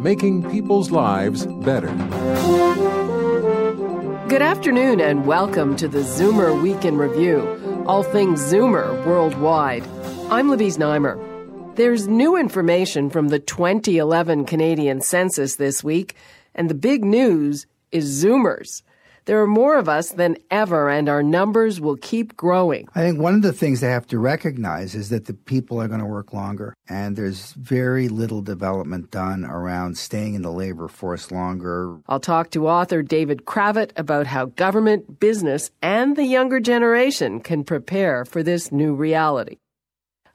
making people's lives better. Good afternoon and welcome to the Zoomer Week in Review, all things Zoomer worldwide. I'm Libby Znaimer. There's new information from the 2011 Canadian Census this week, and the big news is Zoomers. There are more of us than ever, and our numbers will keep growing. I think one of the things they have to recognize is that the people are going to work longer, and there's very little development done around staying in the labor force longer. I'll talk to author David Cravit about how government, business, and the younger generation can prepare for this new reality.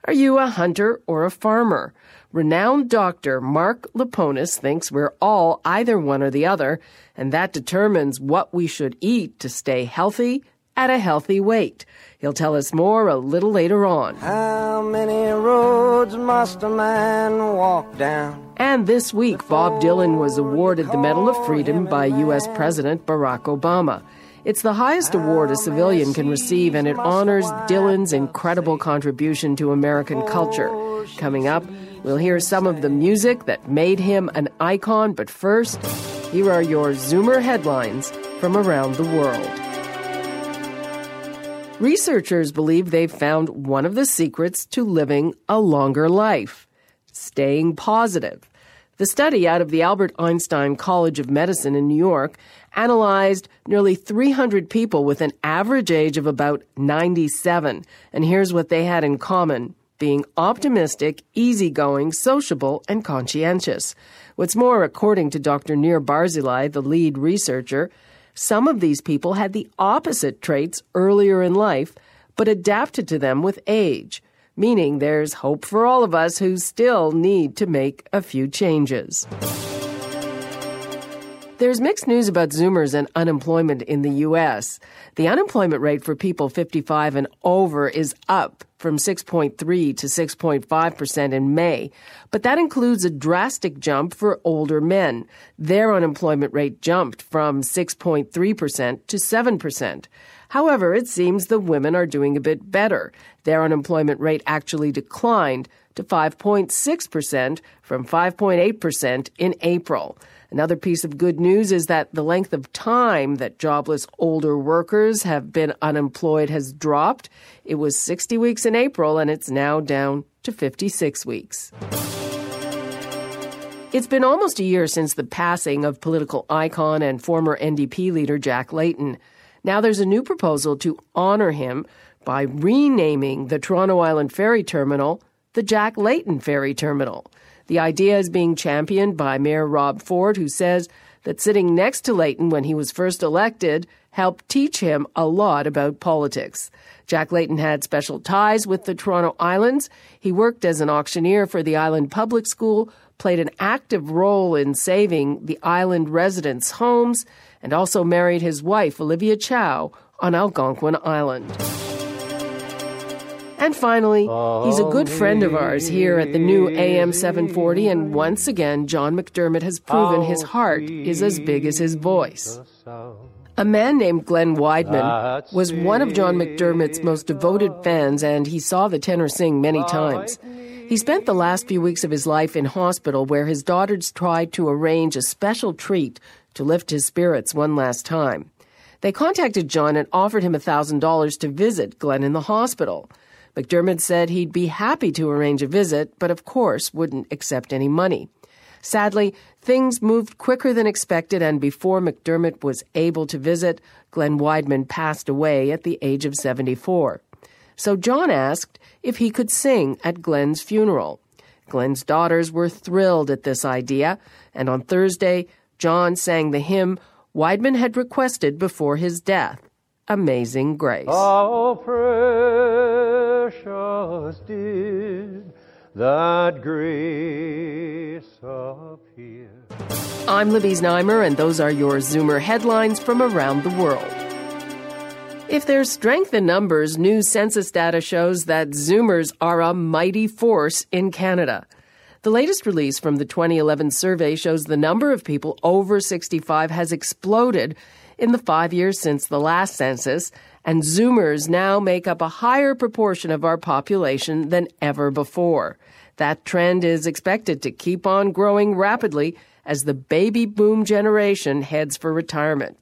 Are you a hunter or a farmer? Renowned doctor Mark Liponis thinks we're all either one or the other, and that determines what we should eat to stay healthy at a healthy weight. He'll tell us more a little later on. How many roads must a man walk down? And this week, Bob Dylan was awarded the Medal of Freedom by U.S. President Barack Obama. It's the highest award a civilian can receive, and it honors Dylan's incredible contribution to American culture. Coming up, We'll hear some of the music that made him an icon, but first, here are your Zoomer headlines from around the world. Researchers believe they've found one of the secrets to living a longer life staying positive. The study out of the Albert Einstein College of Medicine in New York analyzed nearly 300 people with an average age of about 97. And here's what they had in common being optimistic, easygoing, sociable, and conscientious. What's more, according to Dr. Nir Barzilai, the lead researcher, some of these people had the opposite traits earlier in life, but adapted to them with age, meaning there's hope for all of us who still need to make a few changes. There's mixed news about Zoomers and unemployment in the U.S. The unemployment rate for people 55 and over is up from 6.3 to 6.5% in May, but that includes a drastic jump for older men. Their unemployment rate jumped from 6.3% to 7%. However, it seems the women are doing a bit better. Their unemployment rate actually declined to 5.6% from 5.8% in April. Another piece of good news is that the length of time that jobless older workers have been unemployed has dropped. It was 60 weeks in April and it's now down to 56 weeks. It's been almost a year since the passing of political icon and former NDP leader Jack Layton. Now there's a new proposal to honor him by renaming the Toronto Island Ferry Terminal the Jack Layton Ferry Terminal. The idea is being championed by Mayor Rob Ford, who says that sitting next to Layton when he was first elected helped teach him a lot about politics. Jack Layton had special ties with the Toronto Islands. He worked as an auctioneer for the Island Public School, played an active role in saving the island residents' homes, and also married his wife, Olivia Chow, on Algonquin Island. And finally, he's a good friend of ours here at the new AM 740, and once again, John McDermott has proven his heart is as big as his voice. A man named Glenn Weidman was one of John McDermott's most devoted fans, and he saw the tenor sing many times. He spent the last few weeks of his life in hospital where his daughters tried to arrange a special treat to lift his spirits one last time. They contacted John and offered him $1,000 to visit Glenn in the hospital. McDermott said he'd be happy to arrange a visit, but of course wouldn't accept any money. Sadly, things moved quicker than expected, and before McDermott was able to visit, Glenn Weidman passed away at the age of 74. So John asked if he could sing at Glenn's funeral. Glenn's daughters were thrilled at this idea, and on Thursday, John sang the hymn Weidman had requested before his death Amazing Grace. Oh, precious did that grace appear. I'm Libby Znaimer, and those are your Zoomer headlines from around the world. If there's strength in numbers, new census data shows that Zoomers are a mighty force in Canada. The latest release from the 2011 survey shows the number of people over 65 has exploded in the five years since the last census, and Zoomers now make up a higher proportion of our population than ever before. That trend is expected to keep on growing rapidly as the baby boom generation heads for retirement.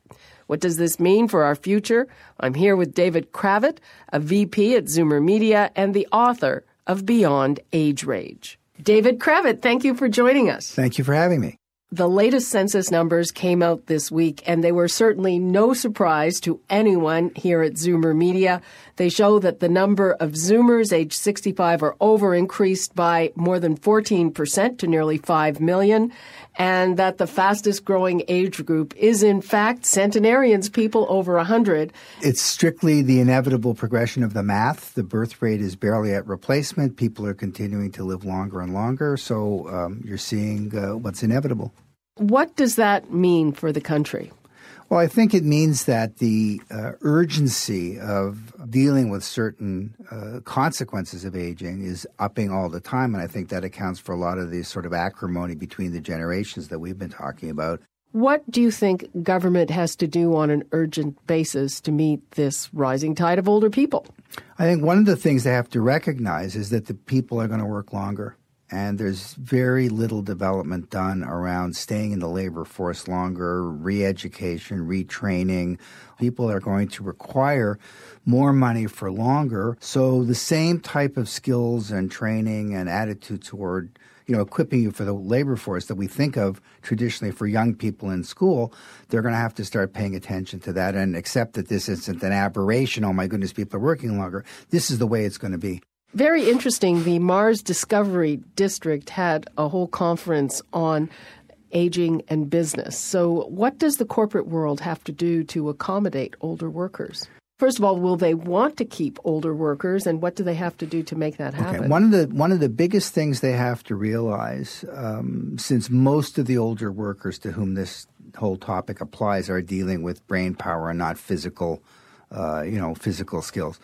What does this mean for our future? I'm here with David Cravit, a VP at Zoomer Media and the author of Beyond Age Rage. David Cravit, thank you for joining us. Thank you for having me. The latest census numbers came out this week, and they were certainly no surprise to anyone here at Zoomer Media. They show that the number of Zoomers age 65 or over increased by more than 14% to nearly 5 million, and that the fastest growing age group is, in fact, centenarians, people over 100. It's strictly the inevitable progression of the math. The birth rate is barely at replacement. People are continuing to live longer and longer, so um, you're seeing uh, what's inevitable. What does that mean for the country? Well, I think it means that the uh, urgency of dealing with certain uh, consequences of aging is upping all the time. And I think that accounts for a lot of the sort of acrimony between the generations that we've been talking about. What do you think government has to do on an urgent basis to meet this rising tide of older people? I think one of the things they have to recognize is that the people are going to work longer and there's very little development done around staying in the labor force longer, re-education, retraining. People are going to require more money for longer. So the same type of skills and training and attitude toward you know, equipping you for the labor force that we think of traditionally for young people in school, they're going to have to start paying attention to that and accept that this isn't an aberration. Oh my goodness, people are working longer. This is the way it's going to be. Very interesting. The Mars Discovery District had a whole conference on aging and business. So, what does the corporate world have to do to accommodate older workers? First of all, will they want to keep older workers, and what do they have to do to make that happen? Okay. One of the one of the biggest things they have to realize, um, since most of the older workers to whom this whole topic applies are dealing with brain power and not physical, uh, you know, physical skills,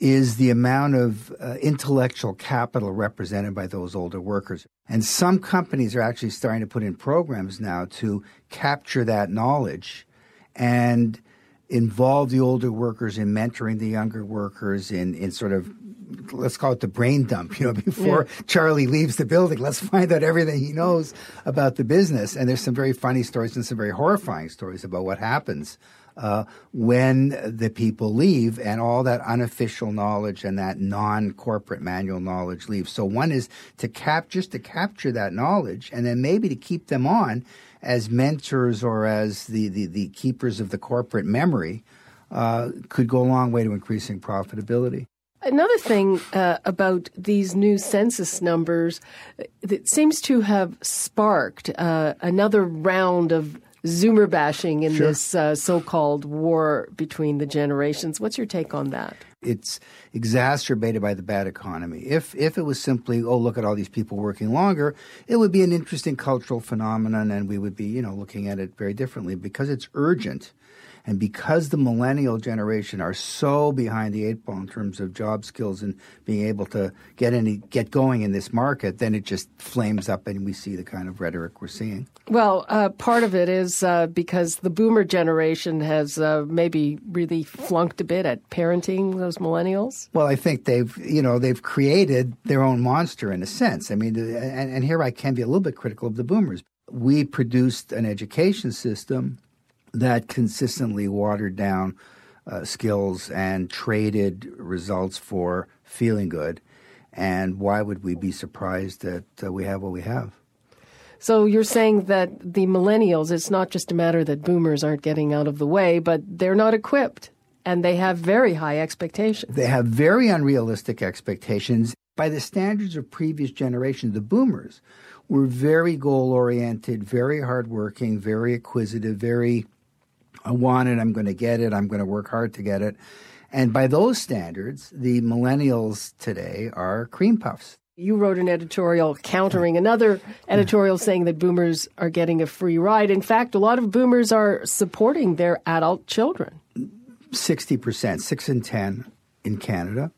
is the amount of uh, intellectual capital represented by those older workers. And some companies are actually starting to put in programs now to capture that knowledge and involve the older workers in mentoring the younger workers in, in sort of let's call it the brain dump, you know, before yeah. Charlie leaves the building. Let's find out everything he knows about the business. And there's some very funny stories and some very horrifying stories about what happens uh, when the people leave and all that unofficial knowledge and that non-corporate manual knowledge leaves. So one is to cap just to capture that knowledge and then maybe to keep them on as mentors or as the, the, the keepers of the corporate memory uh, could go a long way to increasing profitability. Another thing uh, about these new census numbers that seems to have sparked uh, another round of Zoomer bashing in sure. this uh, so called war between the generations. What's your take on that? It's exacerbated by the bad economy. If if it was simply, oh, look at all these people working longer, it would be an interesting cultural phenomenon, and we would be, you know, looking at it very differently. Because it's urgent, and because the millennial generation are so behind the eight ball in terms of job skills and being able to get any get going in this market, then it just flames up, and we see the kind of rhetoric we're seeing. Well, uh, part of it is uh, because the boomer generation has uh, maybe really flunked a bit at parenting those millennials. Well, I think they've you know they've created their own monster in a sense. I mean, and, and here I can be a little bit critical of the boomers. We produced an education system that consistently watered down uh, skills and traded results for feeling good. And why would we be surprised that uh, we have what we have? So you're saying that the millennials, it's not just a matter that boomers aren't getting out of the way, but they're not equipped and they have very high expectations. They have very unrealistic expectations. By the standards of previous generations, the boomers were very goal oriented, very hardworking, very acquisitive, very I want it, I'm going to get it, I'm going to work hard to get it. And by those standards, the millennials today are cream puffs. You wrote an editorial countering another editorial saying that boomers are getting a free ride. In fact, a lot of boomers are supporting their adult children. 60%, 6 in 10 in Canada,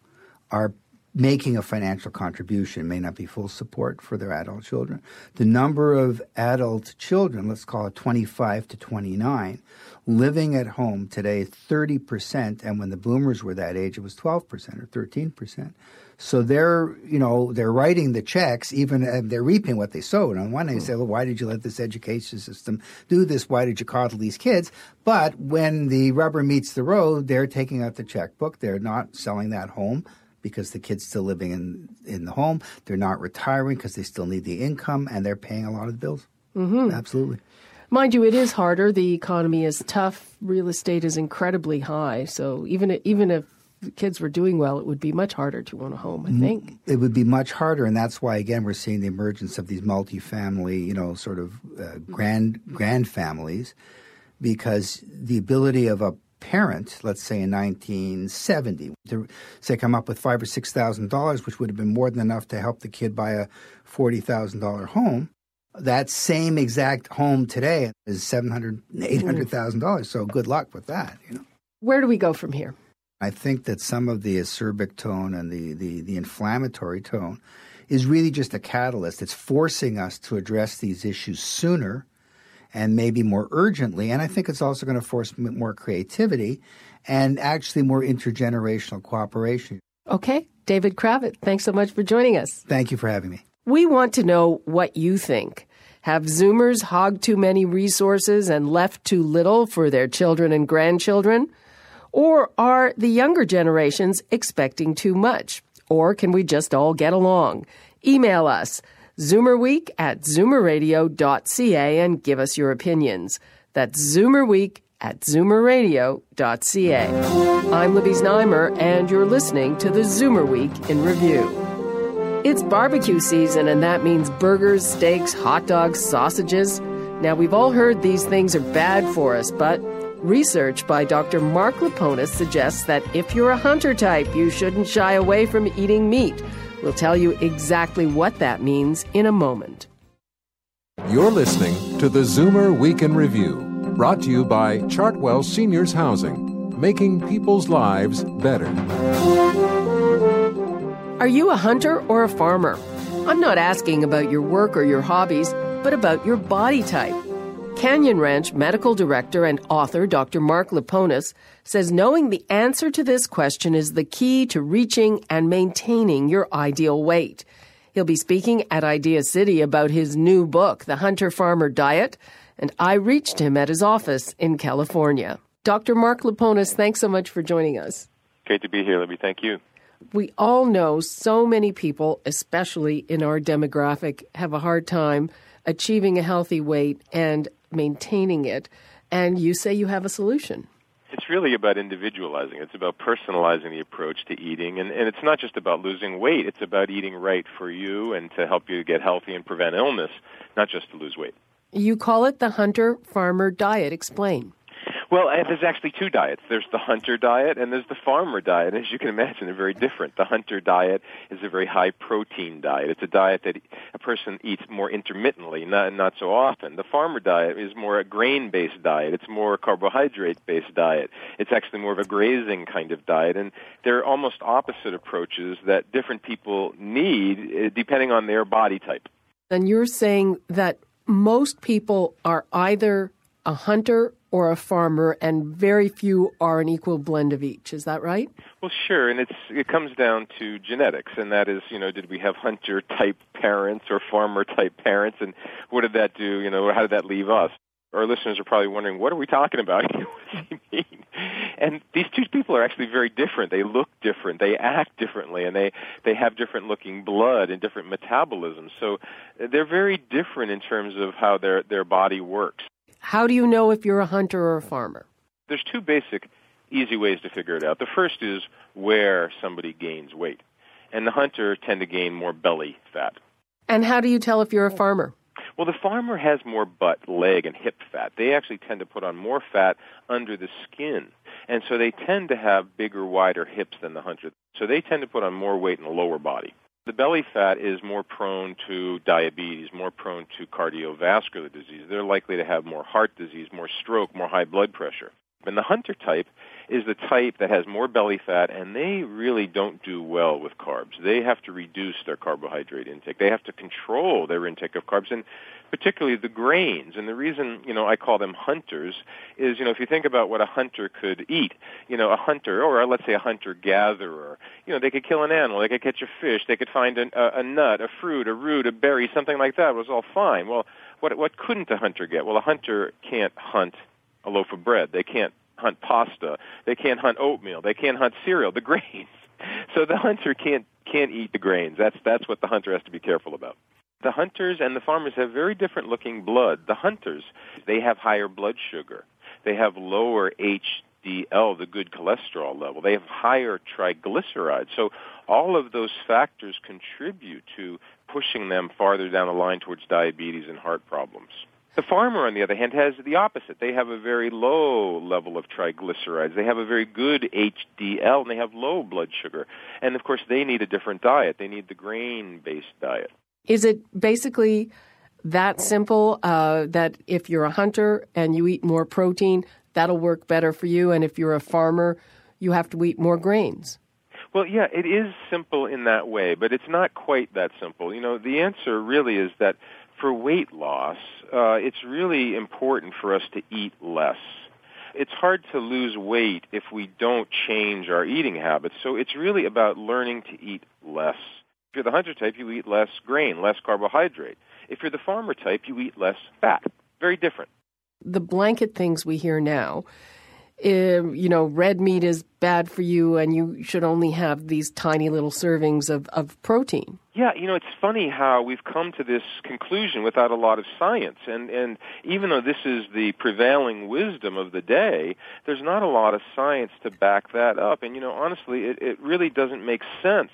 are making a financial contribution, may not be full support for their adult children. The number of adult children, let's call it 25 to 29, living at home today 30%, and when the boomers were that age, it was 12% or 13%. So they're, you know, they're writing the checks, even and they're reaping what they sowed. On one hand, you say, well, why did you let this education system do this? Why did you coddle these kids? But when the rubber meets the road, they're taking out the checkbook. They're not selling that home because the kid's still living in in the home. They're not retiring because they still need the income, and they're paying a lot of the bills. Mm-hmm. Absolutely. Mind you, it is harder. The economy is tough. Real estate is incredibly high. So even even if the kids were doing well, it would be much harder to own a home, I mm, think. It would be much harder, and that's why, again, we're seeing the emergence of these multi-family, you know, sort of uh, grand grand families, because the ability of a parent, let's say in 1970, to say come up with five or six thousand dollars, which would have been more than enough to help the kid buy a forty thousand dollar home. That same exact home today is seven hundred, eight hundred mm. thousand dollars. So good luck with that. You know. Where do we go from here? I think that some of the acerbic tone and the, the, the inflammatory tone is really just a catalyst. It's forcing us to address these issues sooner and maybe more urgently. And I think it's also going to force more creativity and actually more intergenerational cooperation. Okay. David Cravit, thanks so much for joining us. Thank you for having me. We want to know what you think. Have Zoomers hogged too many resources and left too little for their children and grandchildren? Or are the younger generations expecting too much? Or can we just all get along? Email us, zoomerweek at zoomerradio.ca, and give us your opinions. That's zoomerweek at zoomerradio.ca. I'm Libby Znaimer, and you're listening to the Zoomer Week in Review. It's barbecue season, and that means burgers, steaks, hot dogs, sausages. Now, we've all heard these things are bad for us, but Research by Dr. Mark Liponis suggests that if you're a hunter type, you shouldn't shy away from eating meat. We'll tell you exactly what that means in a moment. You're listening to the Zoomer Week in Review, brought to you by Chartwell Seniors Housing, making people's lives better. Are you a hunter or a farmer? I'm not asking about your work or your hobbies, but about your body type. Canyon Ranch medical director and author Dr. Mark Liponis says knowing the answer to this question is the key to reaching and maintaining your ideal weight. He'll be speaking at Idea City about his new book, The Hunter Farmer Diet, and I reached him at his office in California. Dr. Mark Liponis, thanks so much for joining us. Great to be here, Libby. Thank you. We all know so many people, especially in our demographic, have a hard time achieving a healthy weight and maintaining it, and you say you have a solution. It's really about individualizing. It's about personalizing the approach to eating. And, and it's not just about losing weight. It's about eating right for you and to help you get healthy and prevent illness, not just to lose weight. You call it the hunter farmer diet. Explain. Well, there's actually two diets. There's the hunter diet and there's the farmer diet. As you can imagine, they're very different. The hunter diet is a very high protein diet. It's a diet that a person eats more intermittently, not not so often. The farmer diet is more a grain-based diet. It's more a carbohydrate-based diet. It's actually more of a grazing kind of diet, and they're almost opposite approaches that different people need eh, depending on their body type. And you're saying that most people are either a hunter or a farmer, and very few are an equal blend of each. Is that right? Well, sure, and it's it comes down to genetics, and that is, you know, did we have hunter type parents or farmer type parents, and what did that do? You know, how did that leave us? Our listeners are probably wondering, what are we talking about? And these two people are actually very different. They look different. They act differently, and they they have different looking blood and different metabolisms. So they're very different in terms of how their their body works. How do you know if you're a hunter or a farmer? There's two basic, easy ways to figure it out. The first is where somebody gains weight. And the hunter tend to gain more belly fat. And how do you tell if you're a farmer? Well, the farmer has more butt, leg, and hip fat. They actually tend to put on more fat under the skin. And so they tend to have bigger, wider hips than the hunter. So they tend to put on more weight in the lower body. The belly fat is more prone to diabetes, more prone to cardiovascular disease. They're likely to have more heart disease, more stroke, more high blood pressure. And the hunter type is the type that has more belly fat, and they really don't do well with carbs. They have to reduce their carbohydrate intake. They have to control their intake of carbs, and particularly the grains. And the reason, you know, I call them hunters is, you know, if you think about what a hunter could eat, you know, a hunter, or let's say a hunter-gatherer, you know, they could kill an animal, they could catch a fish, they could find a, a, a nut, a fruit, a root, a berry, something like that. It was all fine. Well, what, what couldn't a hunter get? Well, a hunter can't hunt a loaf of bread. They can't hunt pasta. They can't hunt oatmeal. They can't hunt cereal, the grains. So the hunter can't can't eat the grains. That's that's what the hunter has to be careful about. The hunters and the farmers have very different looking blood. The hunters, they have higher blood sugar. They have lower HDL, the good cholesterol level. They have higher triglycerides. So all of those factors contribute to pushing them farther down the line towards diabetes and heart problems. The farmer, on the other hand, has the opposite. They have a very low level of triglycerides. They have a very good HDL, and they have low blood sugar. And of course, they need a different diet. They need the grain-based diet. Is it basically that simple uh, that if you're a hunter and you eat more protein, that'll work better for you, and if you're a farmer, you have to eat more grains? Well, yeah, it is simple in that way, but it's not quite that simple. You know, the answer really is that for weight loss, uh, it's really important for us to eat less. It's hard to lose weight if we don't change our eating habits. So it's really about learning to eat less. If you're the hunter type, you eat less grain, less carbohydrate. If you're the farmer type, you eat less fat. Very different. The blanket things we hear now Um, you know, red meat is bad for you and you should only have these tiny little servings of, of protein. Yeah, you know, it's funny how we've come to this conclusion without a lot of science. And, and even though this is the prevailing wisdom of the day, there's not a lot of science to back that up. And, you know, honestly, it, it really doesn't make sense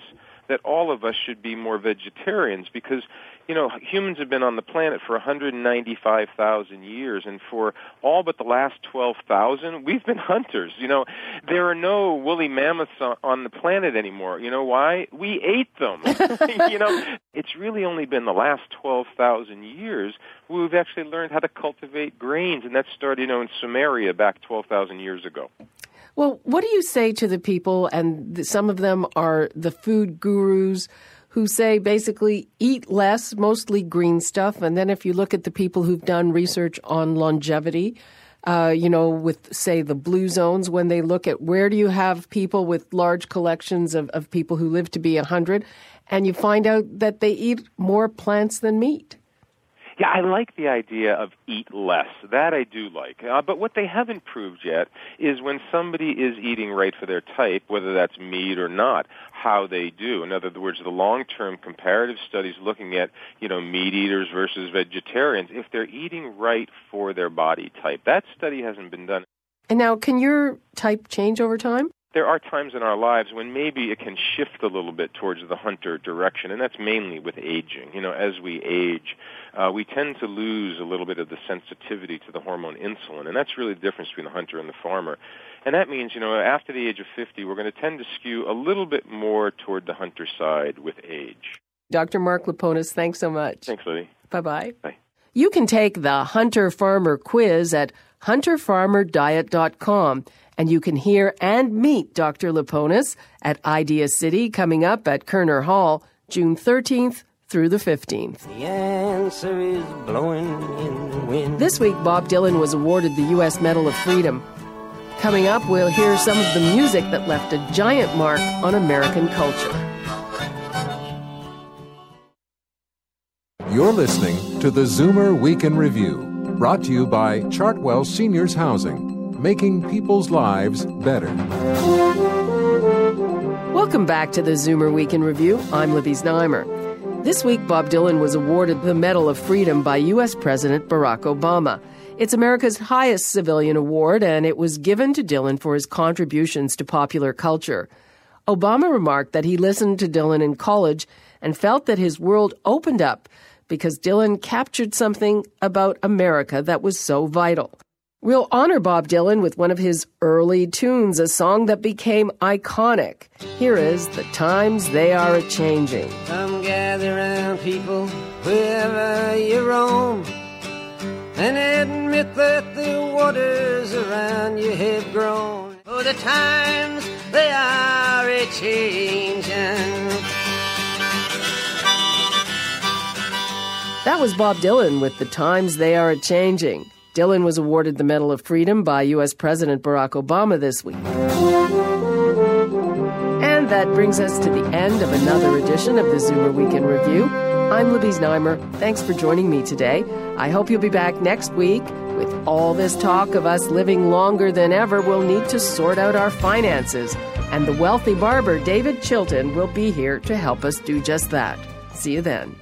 that all of us should be more vegetarians because you know, humans have been on the planet for 195,000 years, and for all but the last 12,000, we've been hunters. You know, there are no woolly mammoths on, the planet anymore. You know why? We ate them. you know, it's really only been the last 12,000 years we've actually learned how to cultivate grains, and that started, you know, in Sumeria back 12,000 years ago. Well, what do you say to the people, and some of them are the food gurus, who say basically eat less, mostly green stuff. And then if you look at the people who've done research on longevity, uh, you know, with say the blue zones, when they look at where do you have people with large collections of, of people who live to be 100, and you find out that they eat more plants than meat. Yeah, I like the idea of eat less. That I do like. Uh, but what they haven't proved yet is when somebody is eating right for their type, whether that's meat or not, how they do. In other words, the long-term comparative studies looking at, you know, meat eaters versus vegetarians, if they're eating right for their body type. That study hasn't been done. And now, can your type change over time? There are times in our lives when maybe it can shift a little bit towards the hunter direction, and that's mainly with aging. You know, as we age, uh, we tend to lose a little bit of the sensitivity to the hormone insulin, and that's really the difference between the hunter and the farmer. And that means, you know, after the age of 50, we're going to tend to skew a little bit more toward the hunter side with age. Dr. Mark Liponis, thanks so much. Thanks, Libby. Bye-bye. Bye. You can take the Hunter Farmer quiz at hunterfarmerdiet.com and you can hear and meet Dr. Liponis at Idea City coming up at Koerner Hall June 13th through the 15th. The answer is blowing in the wind. This week, Bob Dylan was awarded the U.S. Medal of Freedom. Coming up, we'll hear some of the music that left a giant mark on American culture. You're listening to the Zoomer Week in Review, brought to you by Chartwell Seniors Housing making people's lives better. Welcome back to the Zoomer Week in Review. I'm Libby Znaimer. This week, Bob Dylan was awarded the Medal of Freedom by U.S. President Barack Obama. It's America's highest civilian award, and it was given to Dylan for his contributions to popular culture. Obama remarked that he listened to Dylan in college and felt that his world opened up because Dylan captured something about America that was so vital. We'll honor Bob Dylan with one of his early tunes, a song that became iconic. Here is The Times They Are a Changing. The gather round people wherever you roam and admit that the waters around you have grown. For the times they are a changing. That was Bob Dylan with The Times They Are a Changing. Dylan was awarded the Medal of Freedom by U.S. President Barack Obama this week. And that brings us to the end of another edition of the Zoomer Week in Review. I'm Libby Znaimer. Thanks for joining me today. I hope you'll be back next week. With all this talk of us living longer than ever, we'll need to sort out our finances. And the wealthy barber, David Chilton, will be here to help us do just that. See you then.